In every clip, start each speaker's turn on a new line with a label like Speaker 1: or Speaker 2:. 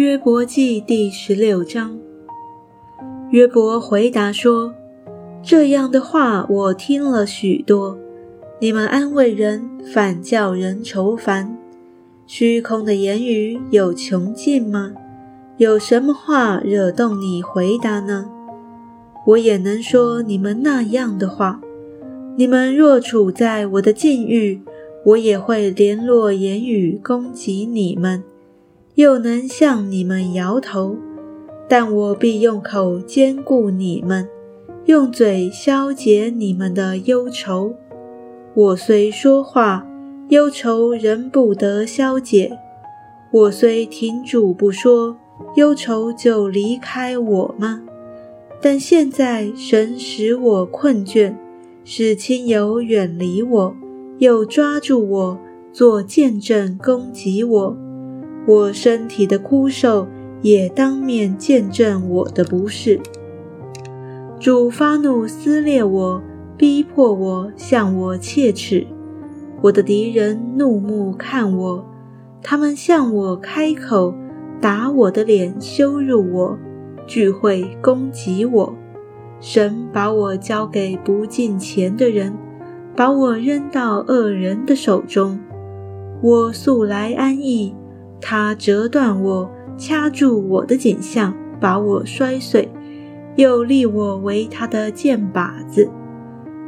Speaker 1: 约伯记第十六章。约伯回答说：“这样的话我听了许多。你们安慰人，反叫人愁烦。虚空的言语有穷尽吗？有什么话惹动你回答呢？我也能说你们那样的话。你们若处在我的境遇，我也会联络言语攻击你们。”又能向你们摇头，但我必用口兼顾你们，用嘴消解你们的忧愁。我虽说话，忧愁仍不得消解；我虽停住不说，忧愁就离开我吗？但现在神使我困倦，使亲友远离我，又抓住我做见证攻击我。我身体的枯瘦也当面见证我的不是。主发怒撕裂我，逼迫我，向我切齿。我的敌人怒目看我，他们向我开口，打我的脸，羞辱我，聚会攻击我。神把我交给不敬虔的人，把我扔到恶人的手中。我素来安逸。他折断我，掐住我的颈项，把我摔碎，又立我为他的箭靶子。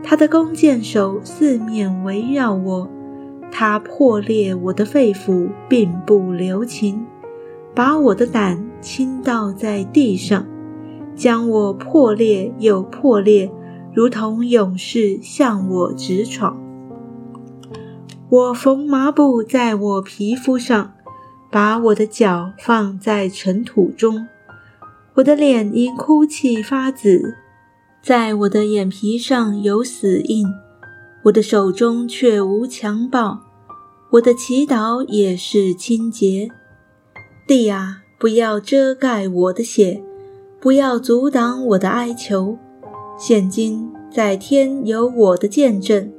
Speaker 1: 他的弓箭手四面围绕我，他破裂我的肺腑，并不留情，把我的胆倾倒在地上，将我破裂又破裂，如同勇士向我直闯。我缝麻布在我皮肤上。把我的脚放在尘土中，我的脸因哭泣发紫，在我的眼皮上有死印，我的手中却无强暴，我的祈祷也是清洁。地啊，不要遮盖我的血，不要阻挡我的哀求。现今在天有我的见证，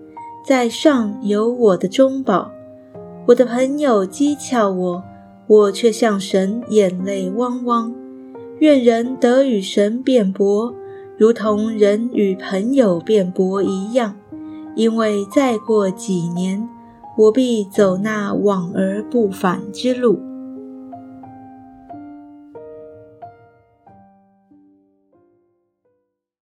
Speaker 1: 在上有我的中保。我的朋友讥诮我。我却向神眼泪汪汪，愿人得与神辩驳，如同人与朋友辩驳一样。因为再过几年，我必走那往而不返之路。